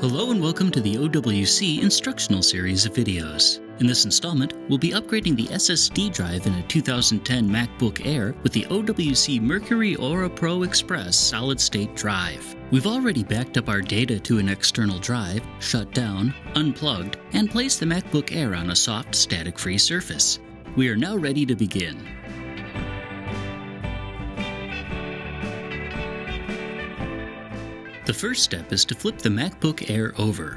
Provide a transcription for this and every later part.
Hello and welcome to the OWC instructional series of videos. In this installment, we'll be upgrading the SSD drive in a 2010 MacBook Air with the OWC Mercury Aura Pro Express solid state drive. We've already backed up our data to an external drive, shut down, unplugged, and placed the MacBook Air on a soft, static free surface. We are now ready to begin. The first step is to flip the MacBook Air over.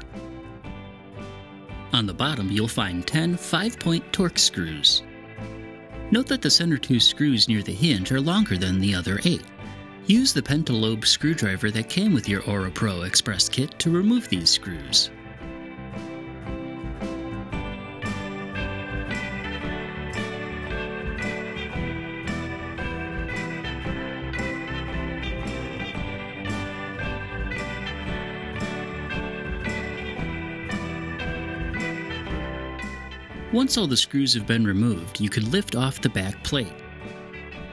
On the bottom, you'll find 10 5 point Torx screws. Note that the center two screws near the hinge are longer than the other eight. Use the pentalobe screwdriver that came with your Aura Pro Express kit to remove these screws. Once all the screws have been removed, you can lift off the back plate.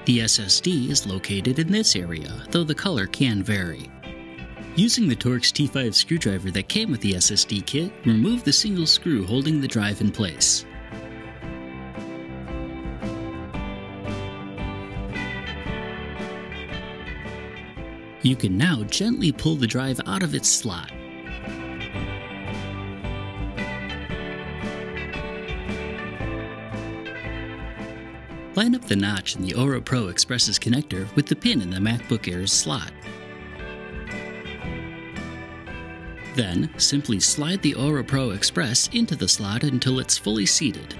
The SSD is located in this area, though the color can vary. Using the Torx T5 screwdriver that came with the SSD kit, remove the single screw holding the drive in place. You can now gently pull the drive out of its slot. Line up the notch in the Aura Pro Express's connector with the pin in the MacBook Air's slot. Then, simply slide the Aura Pro Express into the slot until it's fully seated.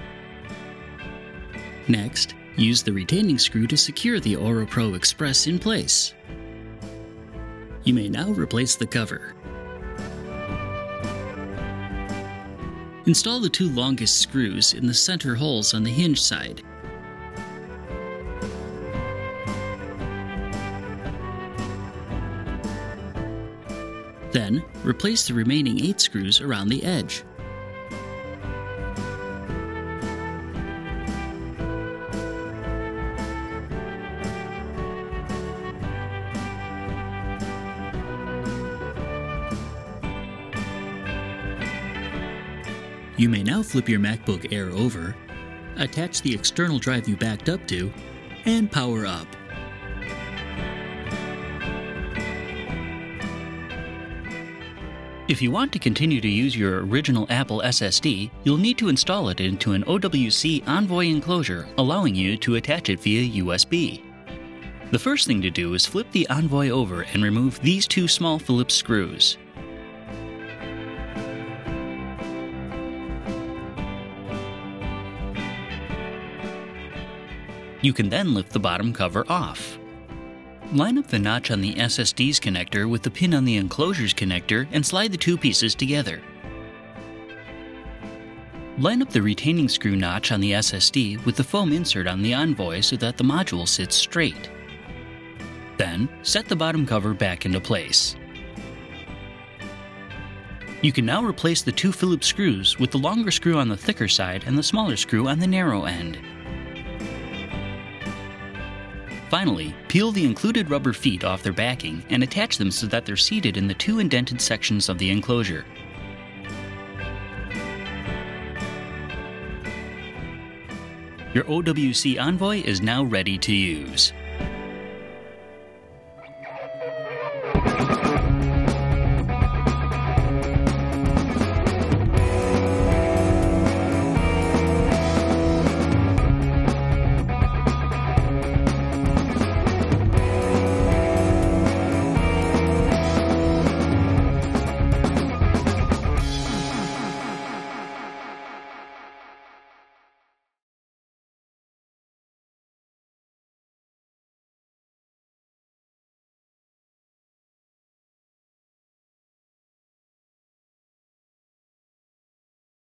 Next, use the retaining screw to secure the Aura Pro Express in place. You may now replace the cover. Install the two longest screws in the center holes on the hinge side Then, replace the remaining 8 screws around the edge. You may now flip your MacBook Air over, attach the external drive you backed up to, and power up. If you want to continue to use your original Apple SSD, you'll need to install it into an OWC Envoy enclosure, allowing you to attach it via USB. The first thing to do is flip the Envoy over and remove these two small Phillips screws. You can then lift the bottom cover off. Line up the notch on the SSD's connector with the pin on the enclosure's connector and slide the two pieces together. Line up the retaining screw notch on the SSD with the foam insert on the Envoy so that the module sits straight. Then, set the bottom cover back into place. You can now replace the two Phillips screws with the longer screw on the thicker side and the smaller screw on the narrow end. Finally, peel the included rubber feet off their backing and attach them so that they're seated in the two indented sections of the enclosure. Your OWC Envoy is now ready to use.